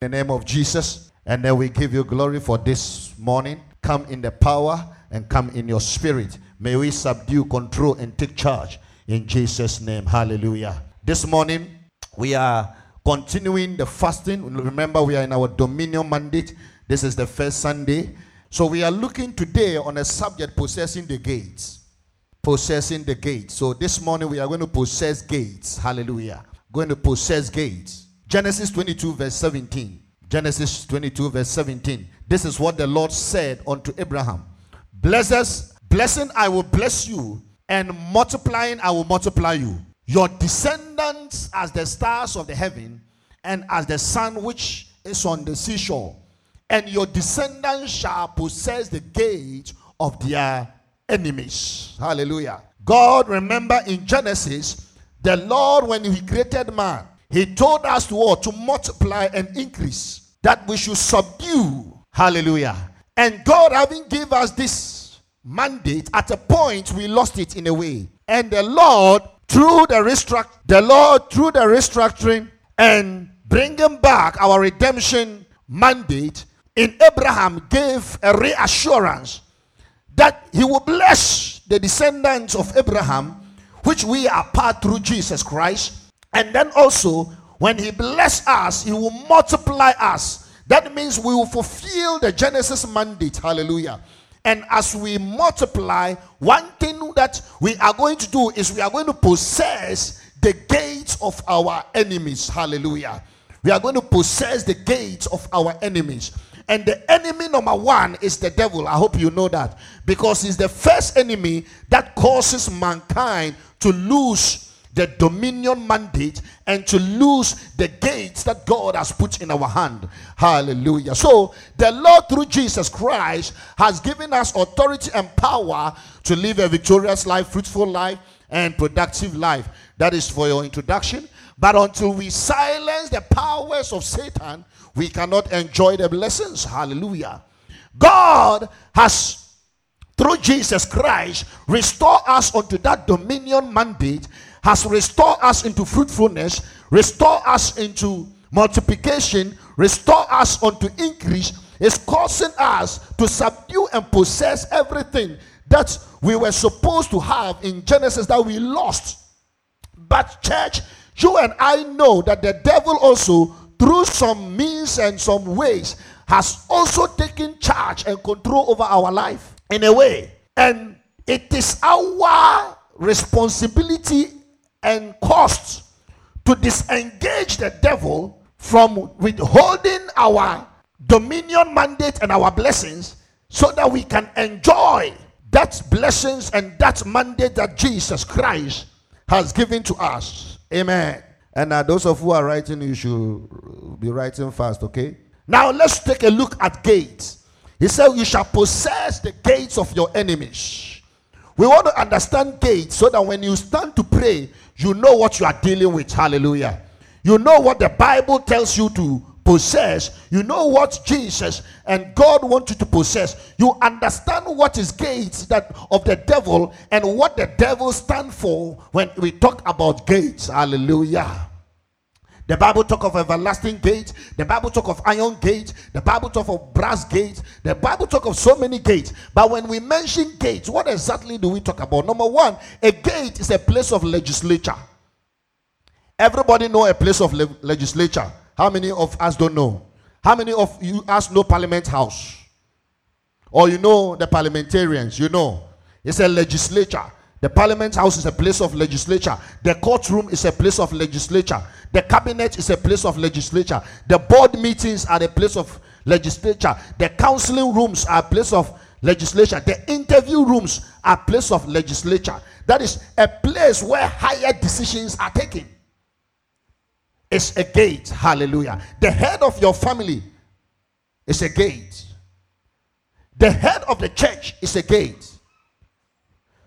The name of Jesus. And then we give you glory for this morning. Come in the power and come in your spirit. May we subdue, control, and take charge in Jesus' name. Hallelujah. This morning, we are continuing the fasting. Remember, we are in our dominion mandate. This is the first Sunday. So, we are looking today on a subject possessing the gates. Possessing the gates. So, this morning, we are going to possess gates. Hallelujah. Going to possess gates. Genesis 22, verse 17. Genesis 22, verse 17. This is what the Lord said unto Abraham blessing I will bless you, and multiplying I will multiply you. Your descendants as the stars of the heaven, and as the sun which is on the seashore. And your descendants shall possess the gate of their enemies. Hallelujah. God, remember in Genesis, the Lord, when He created man, He told us to what? To multiply and increase, that we should subdue. Hallelujah. And God, having give us this mandate, at a point we lost it in a way. And the Lord, through the restruct, the Lord through the restructuring and bringing back our redemption mandate, in Abraham gave a reassurance that he will bless the descendants of Abraham, which we are part through Jesus Christ. And then also, when he bless us, he will multiply us. That means we will fulfill the Genesis mandate. Hallelujah. And as we multiply, one thing that we are going to do is we are going to possess the gates of our enemies. Hallelujah. We are going to possess the gates of our enemies. And the enemy number one is the devil. I hope you know that. Because he's the first enemy that causes mankind to lose the dominion mandate and to lose the gates that God has put in our hand. Hallelujah. So, the Lord, through Jesus Christ, has given us authority and power to live a victorious life, fruitful life, and productive life. That is for your introduction. But until we silence the powers of Satan, we cannot enjoy the blessings. Hallelujah. God has, through Jesus Christ, restored us unto that dominion mandate, has restored us into fruitfulness, restored us into multiplication, restore us unto increase, is causing us to subdue and possess everything that we were supposed to have in Genesis that we lost. But, church, you and I know that the devil also, through some means and some ways, has also taken charge and control over our life in a way. And it is our responsibility and cost to disengage the devil from withholding our dominion mandate and our blessings so that we can enjoy that blessings and that mandate that Jesus Christ has given to us. Amen. And uh, those of who are writing, you should be writing fast, okay? Now let's take a look at gates. He said, You shall possess the gates of your enemies. We want to understand gates so that when you stand to pray, you know what you are dealing with. Hallelujah. You know what the Bible tells you to possess. You know what Jesus and God want you to possess. You understand what is gates that of the devil and what the devil stand for when we talk about gates. Hallelujah. The Bible talk of everlasting gate. The Bible talk of iron gate. The Bible talk of brass gate. The Bible talk of so many gates. But when we mention gates, what exactly do we talk about? Number one, a gate is a place of legislature. Everybody know a place of le- legislature. How many of us don't know? How many of you us know Parliament House? Or you know the parliamentarians? You know, it's a legislature. The Parliament House is a place of legislature. The courtroom is a place of legislature. The cabinet is a place of legislature. The board meetings are a place of legislature. The counseling rooms are a place of legislature. The interview rooms are a place of legislature. That is a place where higher decisions are taken. It's a gate. Hallelujah. The head of your family is a gate. The head of the church is a gate.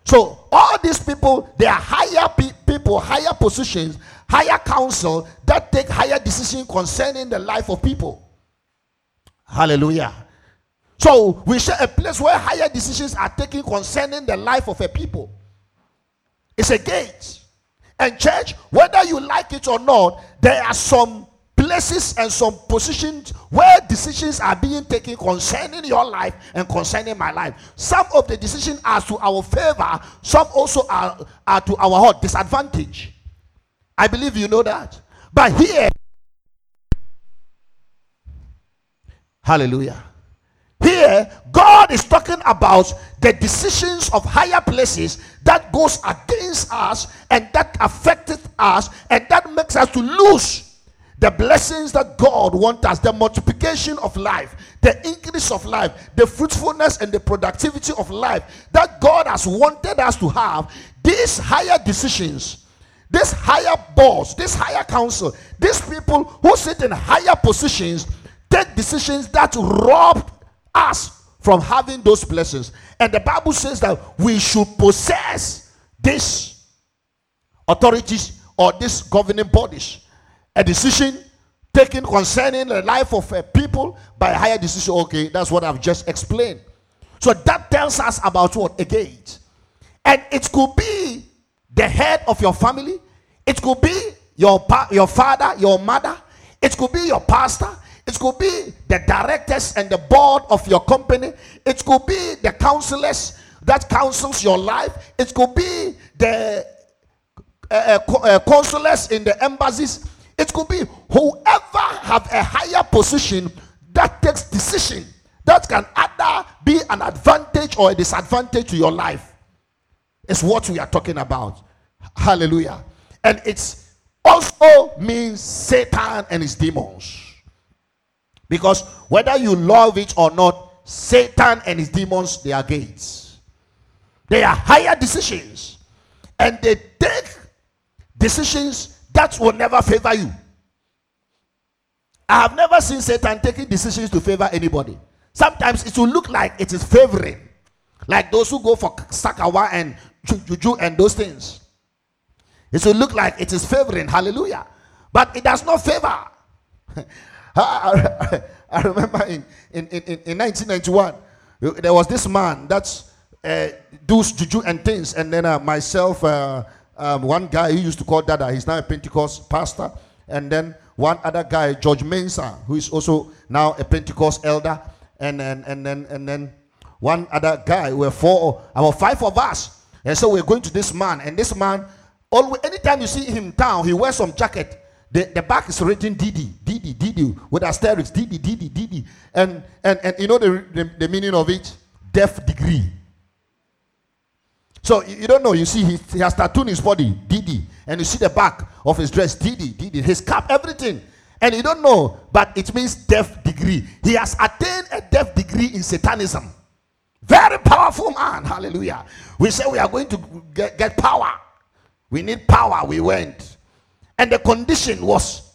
So all these people, they are higher pe- people, higher positions, higher counsel that take higher decision concerning the life of people. Hallelujah. So we share a place where higher decisions are taken concerning the life of a people. It's a gate. And church, whether you like it or not, there are some places and some positions where decisions are being taken concerning your life and concerning my life. Some of the decisions are to our favor, some also are, are to our disadvantage. I believe you know that. But here, hallelujah. Here, God is talking about the decisions of higher places that goes against us and that affected us and that makes us to lose the blessings that God wants us, the multiplication of life, the increase of life, the fruitfulness and the productivity of life that God has wanted us to have. These higher decisions, this higher boss, this higher council, these people who sit in higher positions take decisions that rob us from having those blessings. And the Bible says that we should possess these authorities or these governing bodies. A decision taken concerning the life of a people by a higher decision. Okay, that's what I've just explained. So that tells us about what? A gate. And it could be the head of your family, it could be your, pa- your father, your mother, it could be your pastor, it could be the directors and the board of your company. It could be the counselors that counsels your life. It could be the uh, uh, uh, in the embassies. It could be whoever have a higher position that takes decision that can either be an advantage or a disadvantage to your life. Is what we are talking about. Hallelujah. And it's also means Satan and his demons. Because whether you love it or not, Satan and his demons, they are gates. They are higher decisions. And they take decisions that will never favor you. I have never seen Satan taking decisions to favor anybody. Sometimes it will look like it is favoring. Like those who go for Sakawa and Juju and those things. It will look like it is favoring. Hallelujah. But it does not favor. I, remember in, in, in, in 1991, there was this man that's uh, does juju and things, and then uh, myself, uh, um, one guy who used to call Dada, he's now a Pentecost pastor, and then one other guy, George Mensa, who is also now a Pentecost elder, and then and then and then one other guy. We're four, about five of us, and so we're going to this man, and this man, always, anytime you see him in town, he wears some jacket the, the back is written DD, DD, DD, with asterisks, DD, DD, DD. And, and, and you know the, the, the meaning of it? Deaf degree. So you, don't know. You see, he, he has tattooed his body, Didi. And you see the back of his dress, Didi, Didi, his cap, everything. And you don't know, but it means deaf degree. He has attained a deaf degree in Satanism. Very powerful man. Hallelujah. We say we are going to get, get power. We need power. We went. And the condition was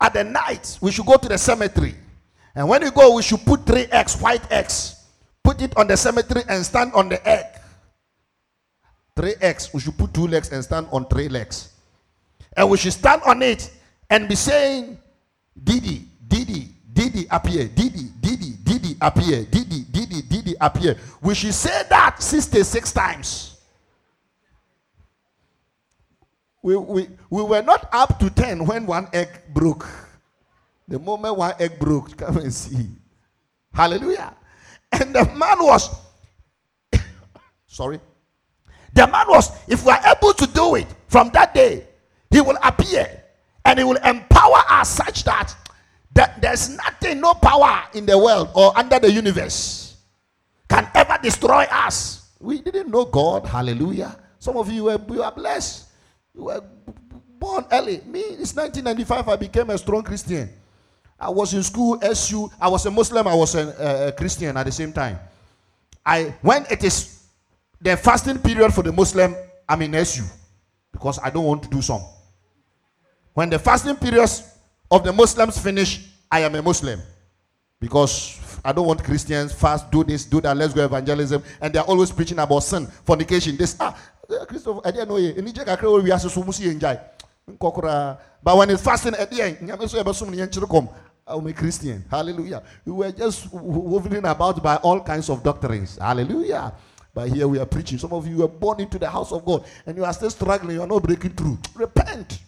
at the night we should go to the cemetery. And when we go, we should put three eggs, white eggs, put it on the cemetery and stand on the egg. Three eggs, we should put two legs and stand on three legs. And we should stand on it and be saying, Didi, Didi, Didi appear, Didi, Didi, Didi appear, Didi, Didi, Didi appear. We should say that 66 times. we, we, we were not up to 10 when one egg broke. The moment one egg broke, come and see. Hallelujah. And the man was, sorry, the man was, if we are able to do it from that day, he will appear and he will empower us such that, that there's nothing, no power in the world or under the universe can ever destroy us. We didn't know God. Hallelujah. Some of you were, you are blessed. You were born early. Me, it's 1995. I became a strong Christian. I was in school, SU. I was a Muslim. I was a, a Christian at the same time. I when it is the fasting period for the Muslim, I'm in SU because I don't want to do some. When the fasting periods of the Muslims finish, I am a Muslim because I don't want Christians fast, do this, do that, let's go evangelism. And they're always preaching about sin, fornication, this. Ah, Christopher, I didn't know you. We are so enjoy. But when it's fasting at the end, I'm a Christian. Hallelujah. We were just woven about by all kinds of doctrines. Hallelujah. But here we are preaching. Some of you were born into the house of God and you are still struggling. You are not breaking through. Repent.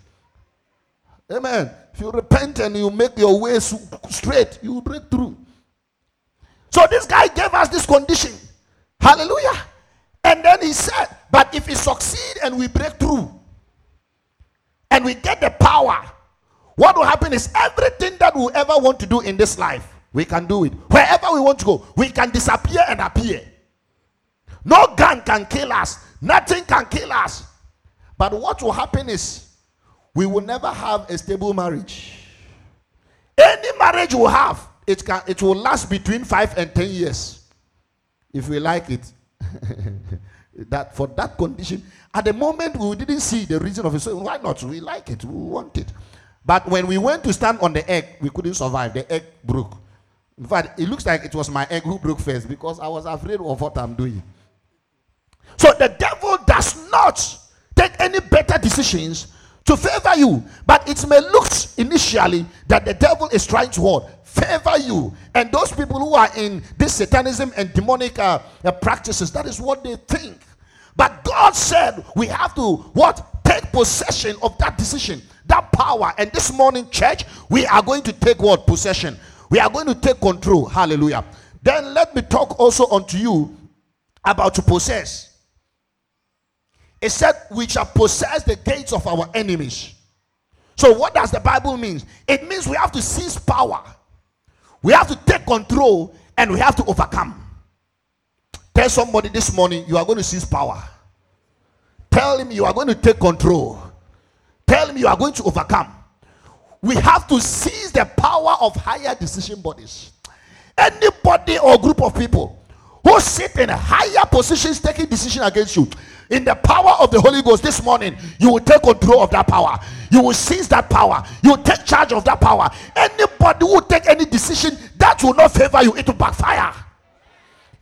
Amen. If you repent and you make your way straight, you will break through. So this guy gave us this condition. Hallelujah. And then he said, But if we succeed and we break through and we get the power, what will happen is everything that we ever want to do in this life, we can do it. Wherever we want to go, we can disappear and appear. No gun can kill us, nothing can kill us. But what will happen is we will never have a stable marriage. Any marriage we have, it can it will last between five and ten years. If we like it. that for that condition, at the moment we didn't see the reason of it. So why not? We like it, we want it. But when we went to stand on the egg, we couldn't survive. The egg broke. In fact, it looks like it was my egg who broke first because I was afraid of what I'm doing. So the devil does not take any better decisions to favor you. But it may look initially that the devil is trying to what? Favor you. And those people who are in this satanism and demonic uh, uh, practices, that is what they think. But God said we have to what? Take possession of that decision, that power. And this morning, church, we are going to take what? Possession. We are going to take control. Hallelujah. Then let me talk also unto you about to possess. It said, We shall possess the gates of our enemies. So, what does the Bible mean? It means we have to seize power, we have to take control, and we have to overcome. Tell somebody this morning you are going to seize power. Tell him you are going to take control. Tell him you are going to overcome. We have to seize the power of higher decision bodies. Anybody or group of people who sit in higher positions taking decision against you in the power of the Holy Ghost this morning, you will take control of that power. You will seize that power. You will take charge of that power. Anybody who take any decision that will not favor you, it will backfire.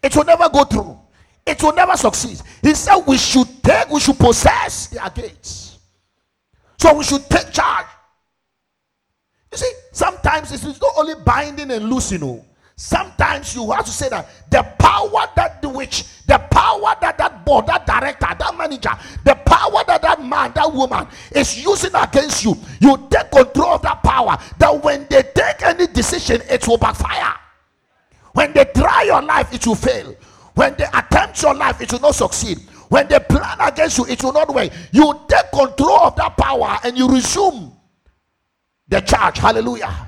It will never go through. It will never succeed. He said we should take, we should possess their gates. So we should take charge. You see, sometimes it's not only binding and loosing. You know. Sometimes you have to say that the power that the which, the power that that board, that director, that manager, the power that that man, that woman is using against you, you take control of that power. That when they take any decision, it will backfire. When they try your life, it will fail. When they attempt your life, it will not succeed. When they plan against you, it will not work. You take control of that power and you resume the charge. Hallelujah.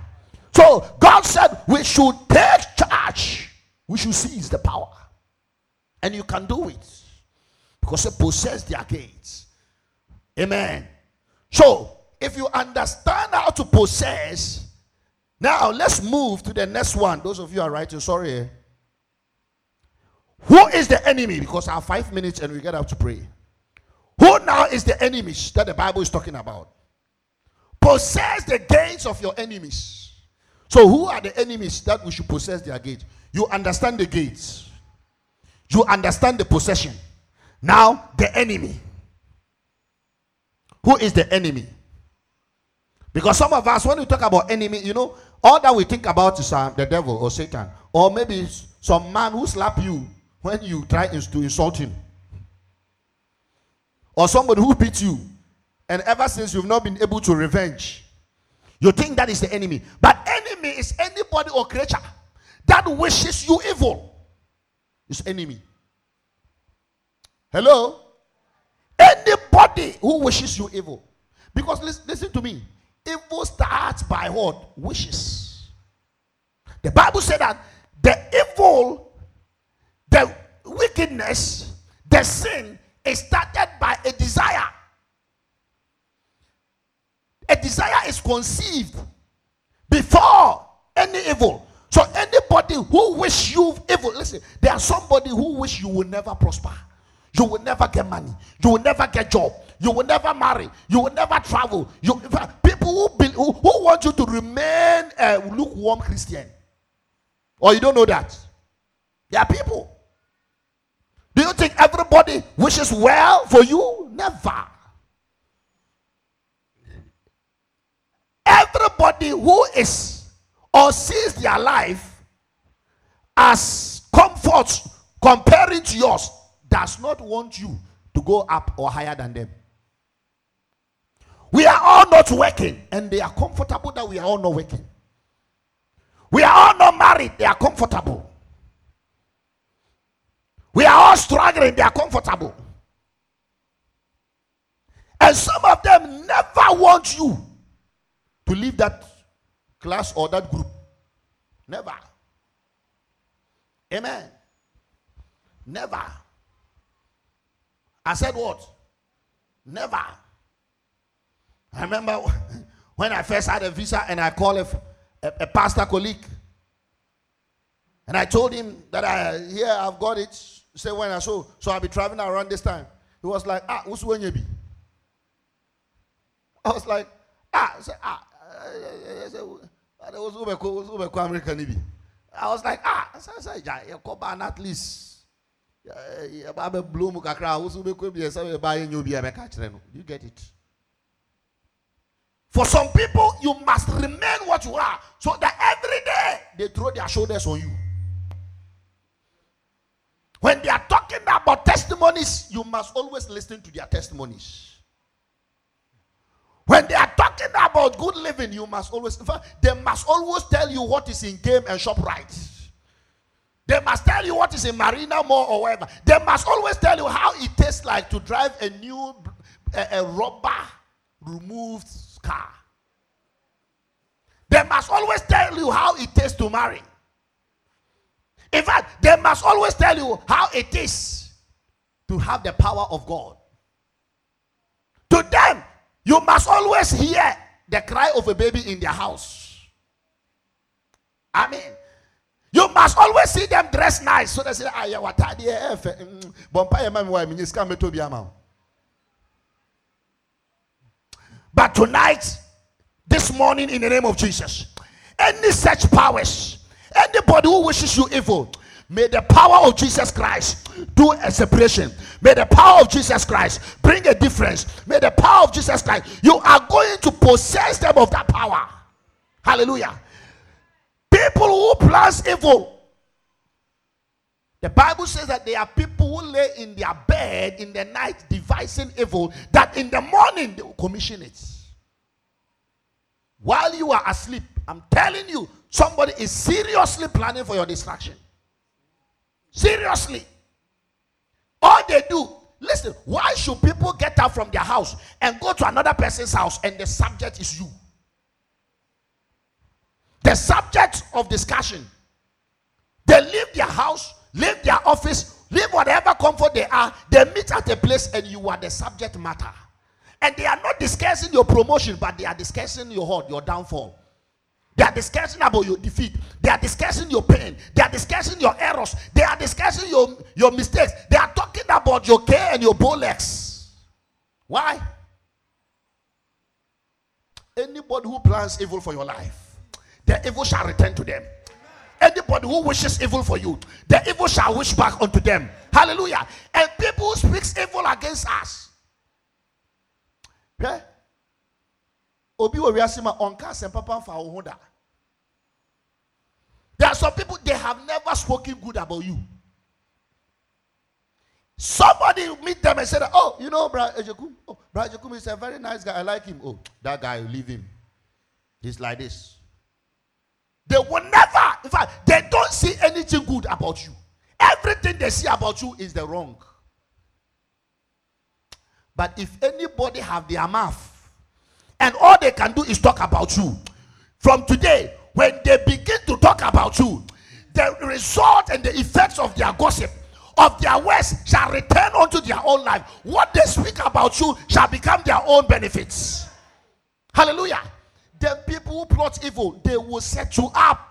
So God said we should take charge. We should seize the power. And you can do it. Because they possess their gates. Amen. So if you understand how to possess, now let's move to the next one. Those of you are writing, sorry. Who is the enemy? Because have five minutes and we get out to pray. Who now is the enemies that the Bible is talking about? Possess the gates of your enemies. So, who are the enemies that we should possess their gates? You understand the gates, you understand the possession. Now, the enemy. Who is the enemy? Because some of us, when we talk about enemy, you know, all that we think about is uh, the devil or Satan, or maybe some man who slap you when you try to insult him, or somebody who beat you, and ever since you've not been able to revenge. You think that is the enemy. But enemy is anybody or creature that wishes you evil. Is enemy. Hello? Anybody who wishes you evil. Because listen, listen to me. Evil starts by what? Wishes. The Bible said that the evil, the wickedness, the sin is started by a desire. Desire is conceived before any evil. So anybody who wish you evil, listen, there are somebody who wish you will never prosper. You will never get money. You will never get job. You will never marry. You will never travel. You people who, be, who, who want you to remain a lukewarm Christian. Or you don't know that. There are people. Do you think everybody wishes well for you? Never. Everybody who is or sees their life as comfort comparing to yours does not want you to go up or higher than them. We are all all not working and they are comfortable that we are all not working. We are all not married, they are comfortable. We are all struggling, they are comfortable. And some of them never want you to leave that class or that group. Never. Amen. Never. I said what? Never. I remember when I first had a visa and I called a, a, a pastor colleague. And I told him that I here I've got it. Say when I so so I'll be traveling around this time. He was like, ah, who's when you be? I was like, ah, I said, ah, I was like, ah, you come at least. You get it? For some people, you must remain what you are so that every day they throw their shoulders on you. When they are talking about testimonies, you must always listen to their testimonies. When they are talking about good living, you must always, in fact, they must always tell you what is in game and Shoprite. They must tell you what is in Marina Mall or whatever. They must always tell you how it tastes like to drive a new, a, a rubber removed car. They must always tell you how it tastes to marry. In fact, they must always tell you how it is to have the power of God. To them, you must always hear the cry of a baby in their house. I mean, you must always see them dress nice. So they say, ah, what are they? But tonight, this morning, in the name of Jesus, any such powers, anybody who wishes you evil, May the power of Jesus Christ do a separation. May the power of Jesus Christ bring a difference. May the power of Jesus Christ, you are going to possess them of that power. Hallelujah. People who plans evil. The Bible says that there are people who lay in their bed in the night devising evil, that in the morning they will commission it. While you are asleep, I'm telling you, somebody is seriously planning for your destruction. Seriously. All they do, listen, why should people get out from their house and go to another person's house and the subject is you? The subject of discussion. They leave their house, leave their office, leave whatever comfort they are, they meet at a place and you are the subject matter. And they are not discussing your promotion, but they are discussing your hurt, your downfall. They are discussing about your defeat. They are discussing your pain. They are discussing your errors. They are discussing your, your mistakes. They are talking about your care and your bolex. Why? Anybody who plans evil for your life, the evil shall return to them. Anybody who wishes evil for you, the evil shall wish back unto them. Hallelujah. And people who speaks evil against us. Obi wo wiase ma onka papa fa wo there are some people, they have never spoken good about you. Somebody meet them and say, Oh, you know, Brother Ejekum. Oh, Brother Ejekum is a very nice guy. I like him. Oh, that guy, leave him. He's like this. They will never, in fact, they don't see anything good about you. Everything they see about you is the wrong. But if anybody have their mouth and all they can do is talk about you, from today, when they begin to talk about you, the result and the effects of their gossip, of their words, shall return unto their own life. What they speak about you shall become their own benefits. Hallelujah. The people who plot evil, they will set you up.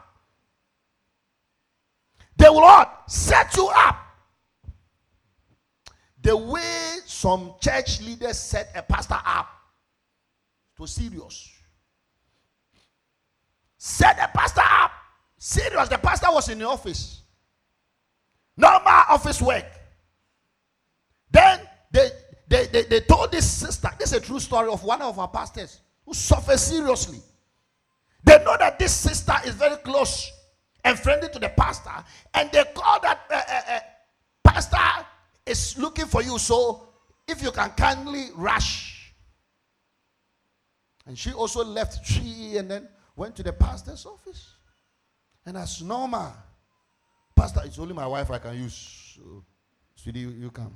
They will not set you up. The way some church leaders set a pastor up to serious. Set the pastor up. Serious. The pastor was in the office. Normal office work. Then they, they, they, they told this sister, this is a true story of one of our pastors who suffered seriously. They know that this sister is very close and friendly to the pastor, and they call that uh, uh, uh, pastor is looking for you. So if you can kindly rush And she also left tree and then went to the pastor's office. And as normal, Pastor, it's only my wife I can use. So, sweetie, you, you come.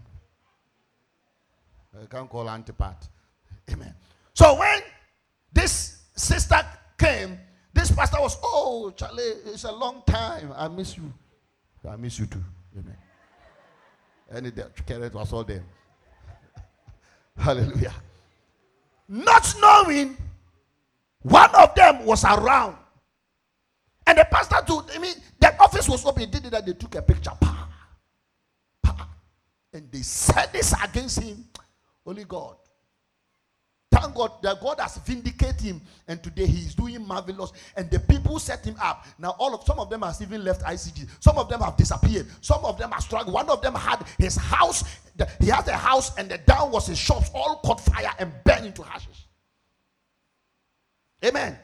I can't call Antipat. Amen. So when this sister came, this pastor was, oh, Charlie, it's a long time. I miss you. I miss you too. Amen. And the carrot was all there. Hallelujah. Not knowing one of them was around. And the pastor told I mean, the office was open. Did that they took a picture. Pa, pa, and they said this against him. Only God. Thank God that God has vindicated him, and today he is doing marvelous. And the people set him up. Now, all of some of them has even left ICG. Some of them have disappeared. Some of them are struggling. One of them had his house. The, he has a house, and the down was his shops, all caught fire and burned into ashes. Amen.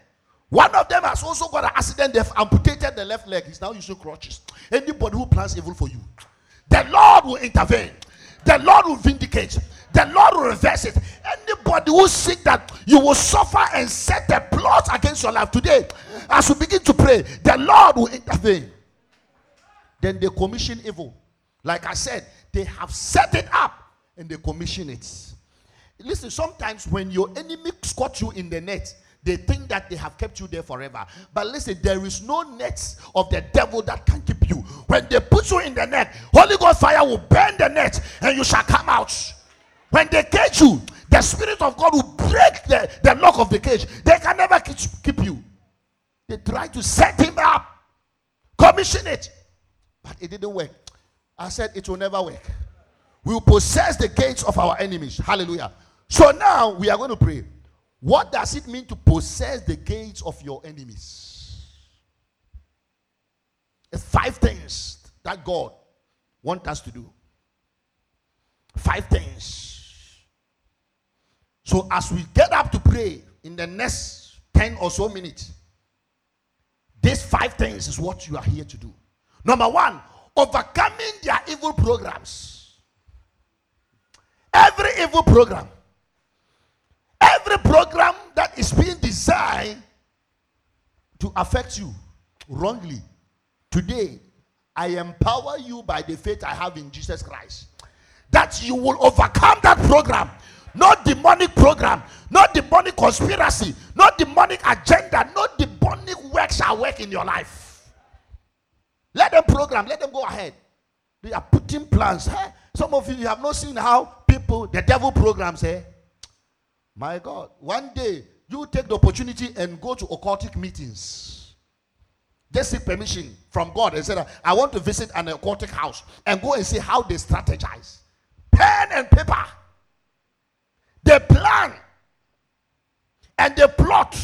One of them has also got an accident. They've amputated the left leg. He's now using crutches. Anybody who plans evil for you, the Lord will intervene. The Lord will vindicate. The Lord will reverse it. Anybody who seek that you will suffer and set a plot against your life today, as we begin to pray, the Lord will intervene. Then they commission evil. Like I said, they have set it up and they commission it. Listen, sometimes when your enemy caught you in the net, they think that they have kept you there forever. But listen, there is no net of the devil that can keep you. When they put you in the net, Holy Ghost fire will burn the net and you shall come out. When they cage you, the Spirit of God will break the, the lock of the cage. They can never keep you. They try to set him up, commission it, but it didn't work. I said it will never work. We will possess the gates of our enemies. Hallelujah. So now we are going to pray. What does it mean to possess the gates of your enemies? It's five things that God wants us to do. Five things. So as we get up to pray in the next 10 or so minutes, these five things is what you are here to do. Number one, overcoming their evil programs. Every evil program Every program that is being designed to affect you wrongly, today, I empower you by the faith I have in Jesus Christ that you will overcome that program. Not demonic program, not demonic conspiracy, not demonic agenda, not demonic work shall work in your life. Let them program, let them go ahead. They are putting plans. Hey, some of you, you have not seen how people, the devil programs, eh? My God. One day, you take the opportunity and go to occultic meetings. Just seek permission from God and say, I want to visit an occultic house and go and see how they strategize. Pen and paper. They plan and they plot.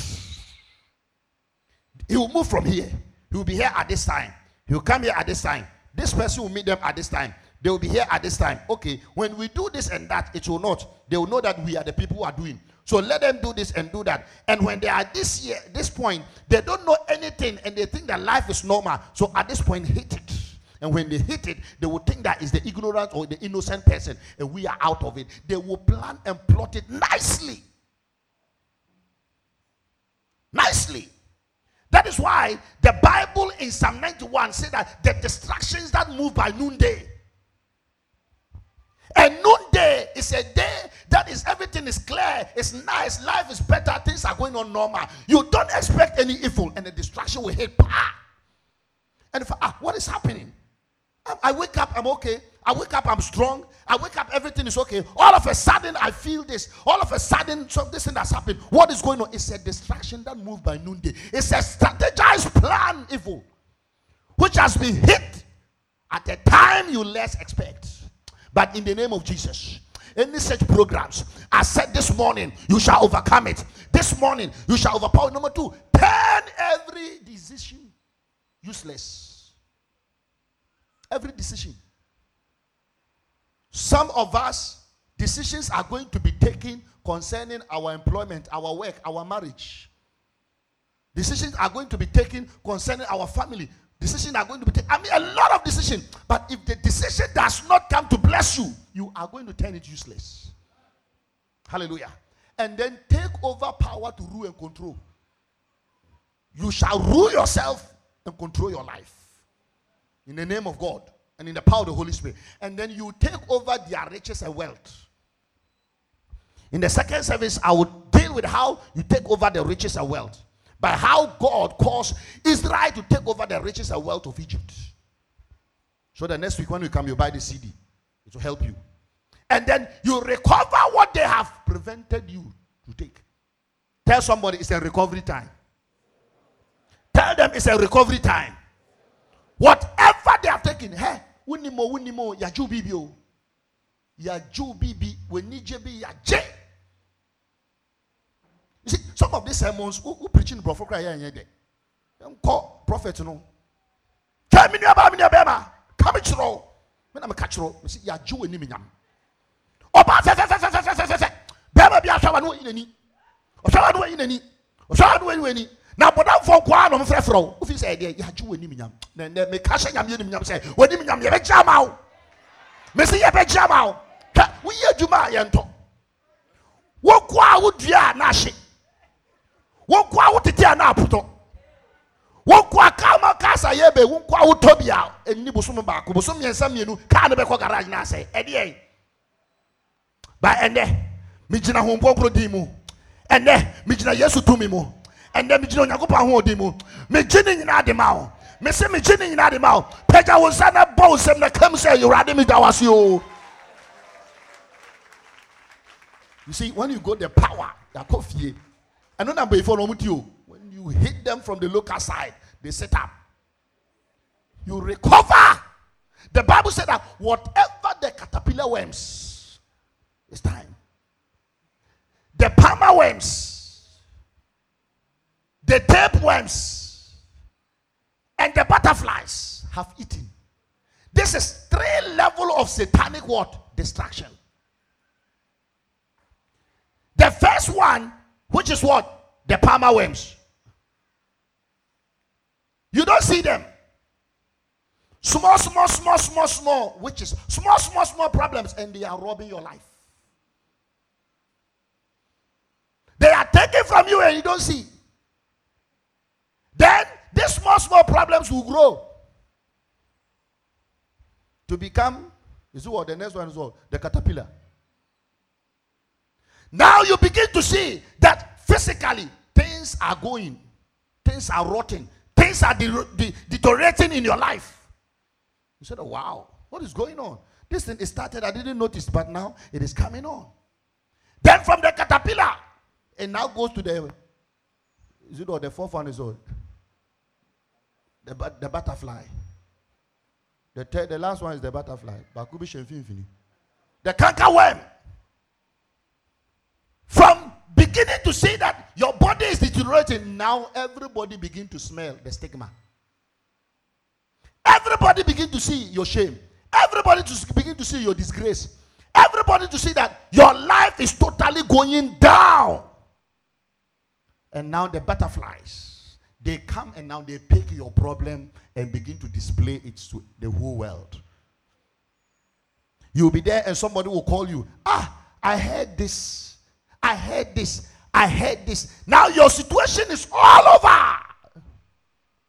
He will move from here. He will be here at this time. He will come here at this time. This person will meet them at this time. They will be here at this time. Okay, when we do this and that, it will not. They will know that we are the people who are doing. So let them do this and do that. And when they are this year, this point, they don't know anything and they think that life is normal. So at this point, hit it. And when they hit it, they will think that is the ignorant or the innocent person, and we are out of it. They will plan and plot it nicely. Nicely. That is why the Bible in Psalm 91 said that the distractions that move by noonday a noonday is a day that is everything is clear, it's nice, life is better, things are going on normal. You don't expect any evil, and the distraction will hit. And if ah, what is happening? I, wake up, I'm okay. I wake up, I'm strong. I wake up, everything is okay. All of a sudden, I feel this. All of a sudden, so this thing has happened. What is going on? It's a distraction that moved by noonday. It's a strategized plan, evil, which has been hit at a time you less expect. But in the name of Jesus, any such programs, I said this morning, you shall overcome it. This morning, you shall overpower. Number two, turn every decision useless. Every decision. Some of us, decisions are going to be taken concerning our employment, our work, our marriage. Decisions are going to be taken concerning our family, Decisions are going to be taken. I mean, a lot of decisions. But if the decision does not come to bless you, you are going to turn it useless. Hallelujah. and then take over power to rule and control. You shall rule yourself and control your life in the name of God and in the power of the Holy Spirit. And then you take over their riches and wealth. In the second service, I will deal with how you take over the riches and wealth. By how God caused Israel to take over the riches and wealth of Egypt. So the next week when you come, you buy the CD. It will help you. And then you recover what they have prevented you to take. Tell somebody it's a recovery time. Tell them it's a recovery time. Whatever they have taken, hey, winimo, winimo, yaju bibio. Yaju bibi, wenije bi yaje. You see, some of these sermons, who, who preaching prophet cry here and there? Them call prophet, you know. Tell me about me, Abema. Come it through. Me na me catch through. Me see, ya Jew ni me nyam. Oba se se se se se se se se. Bema bi asawa no inani. Osawa no inani. Osawa say, inani. na abɔdamfoɔ nkoa nom frɛfrɛ wo wofi sɛ ɛdeɛ yɛagye w'anim say, nɛnɛ meka hyɛ nyame anim nyam sɛ w'anim nyam yɛbɛgya ma wo mese yɛbɛgya ma wo hwɛ woyɛ adwuma a yɛntɔ wokoa a wodua a na ahye wɔn ko a wotete anaa apotɔ wɔn ko a kaa ma kaa sa yɛ bɛ wɔn ko a wotɔ bia. Ɛni bosom baako. Bosom mmiɛnsa mmienu kaa ne bɛ kɔ garage na asɛ ɛdeɛ yi ba ɛnɛ mi gyina ho mpɔnkoro dii mu. Ɛnɛ mi gyina yesu tumi mu. Ɛnɛ mi gyina onyankopɔn ahoɔden mu. Mi gye ne nyinaa de ma o mi se mi gye ne nyinaa de ma o pɛgya wo nsa na bɔ wo nsam na kam sɛ yowurade mi da wa si o. You see, when you go the power that kofie. Ɛno na bɛyifoɔ no ɔmo ti o when you hit them from the local side they sit up you recover the bible said that whatever the caterpillar worms it's time the palmer worms the tapeworms and the butterflies have eaten. This is three level of satanic what? Destruction. The first one, which is what? The palmer worms. You don't see them. Small, small, small, small, small, which is small, small, small problems, and they are robbing your life. They are taking from you and you don't see. Then these small, small problems will grow to become, is what the next one is what? The caterpillar. Now you begin to see that physically things are going, things are rotting, things are de- de- deteriorating in your life. You said, wow, what is going on? This thing started, I didn't notice, but now it is coming on. Then from the caterpillar, it now goes to the, is it what the fourth one is what? the, the butterfly. The, the last one is the butterfly. Bakubi Shemfinfini. The canker worm. From beginning to see that your body is deteriorating, now everybody begin to smell the stigma. Everybody begin to see your shame. Everybody to begin to see your disgrace. Everybody to see that your life is totally going down. And now the butterflies they come and now they pick your problem and begin to display it to the whole world. You'll be there and somebody will call you. Ah, I heard this. I heard this. I heard this. Now your situation is all over.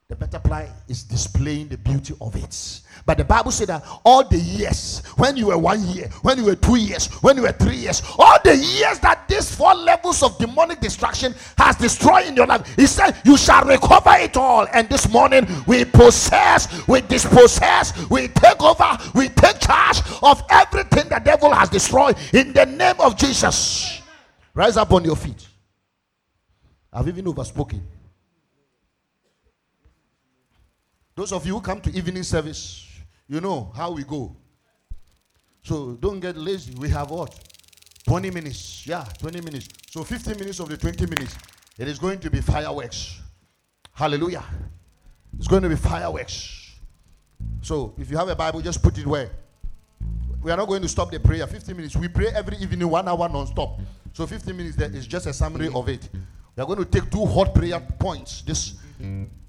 The butterfly is displaying the beauty of it. But the Bible said that all the years, when you were one year, when you were two years, when you were three years, all the years that these four levels of demonic destruction has destroyed in your life, he said, You shall recover it all. And this morning, we possess, we dispossess, we take over, we take charge of everything the devil has destroyed in the name of Jesus. Rise up on your feet. I've even overspoken. Those of you who come to evening service, you know how we go. So don't get lazy. We have what? 20 minutes. Yeah, 20 minutes. So 15 minutes of the 20 minutes, it is going to be fireworks. Hallelujah. It's going to be fireworks. So if you have a Bible, just put it where? We are not going to stop the prayer. 15 minutes. We pray every evening, one hour non-stop. So 15 minutes there is just a summary of it. We are going to take two hot prayer points this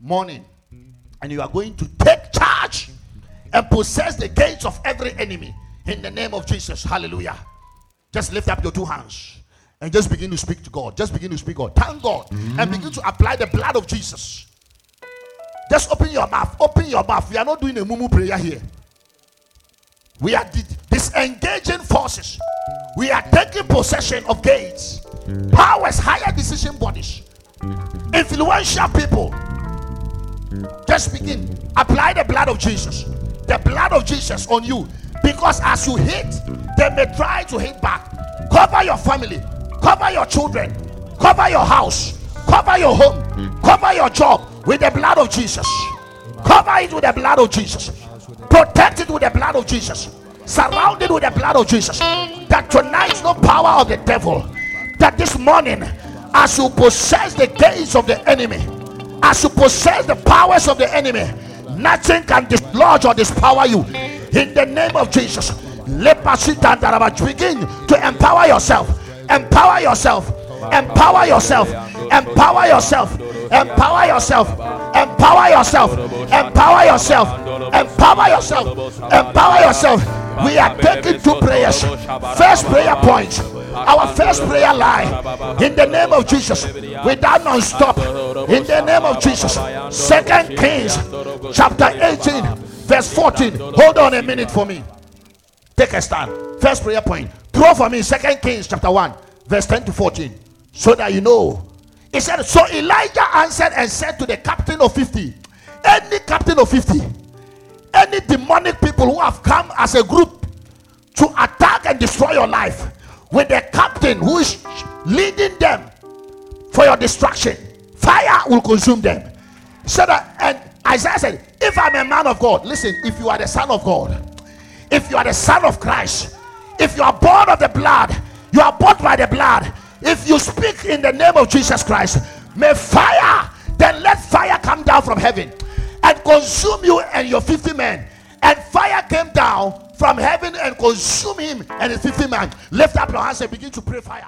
morning and you are going to take charge and possess the gates of every enemy in the name of Jesus. Hallelujah. Just lift up your two hands and just begin to speak to God. Just begin to speak God. Thank God and begin to apply the blood of Jesus. Just open your mouth. Open your mouth. We are not doing a mumu prayer here. We are disengaging forces. We are taking possession of gates, powers, higher decision bodies, influential people. Just begin. Apply the blood of Jesus. The blood of Jesus on you. Because as you hit, they may try to hit back. Cover your family, cover your children, cover your house, cover your home, cover your job with the blood of Jesus. Cover it with the blood of Jesus. Protect it with the blood of Jesus. surrounded with the blood of Jesus. That tonight is no power of the devil. That this morning, as you possess the gates of the enemy, as you possess the powers of the enemy, nothing can dislodge or dispower you. In the name of Jesus, begin to empower yourself. Empower yourself. Empower yourself. Empower yourself. Empower yourself. Empower yourself. Empower yourself. Empower yourself. Empower yourself. Empower yourself. We are taking two prayers. First prayer point. Our first prayer line. In the name of Jesus. Without non-stop. In the name of Jesus. Second Kings chapter 18 verse 14. Hold on a minute for me. Take a stand. First prayer point. Throw for me Second Kings chapter 1 verse 10 to 14. So that you know he said, So Elijah answered and said to the captain of 50, any captain of 50, any demonic people who have come as a group to attack and destroy your life, with the captain who is leading them for your destruction, fire will consume them. So that, and Isaiah said, If I'm a man of God, listen, if you are the son of God, if you are the son of Christ, if you are born of the blood, you are bought by the blood if you speak in the name of Jesus Christ, may fire, then let fire come down from heaven and consume you and your 50 men. And fire came down from heaven and consumed him and his 50 men. Lift up your hands and begin to pray fire.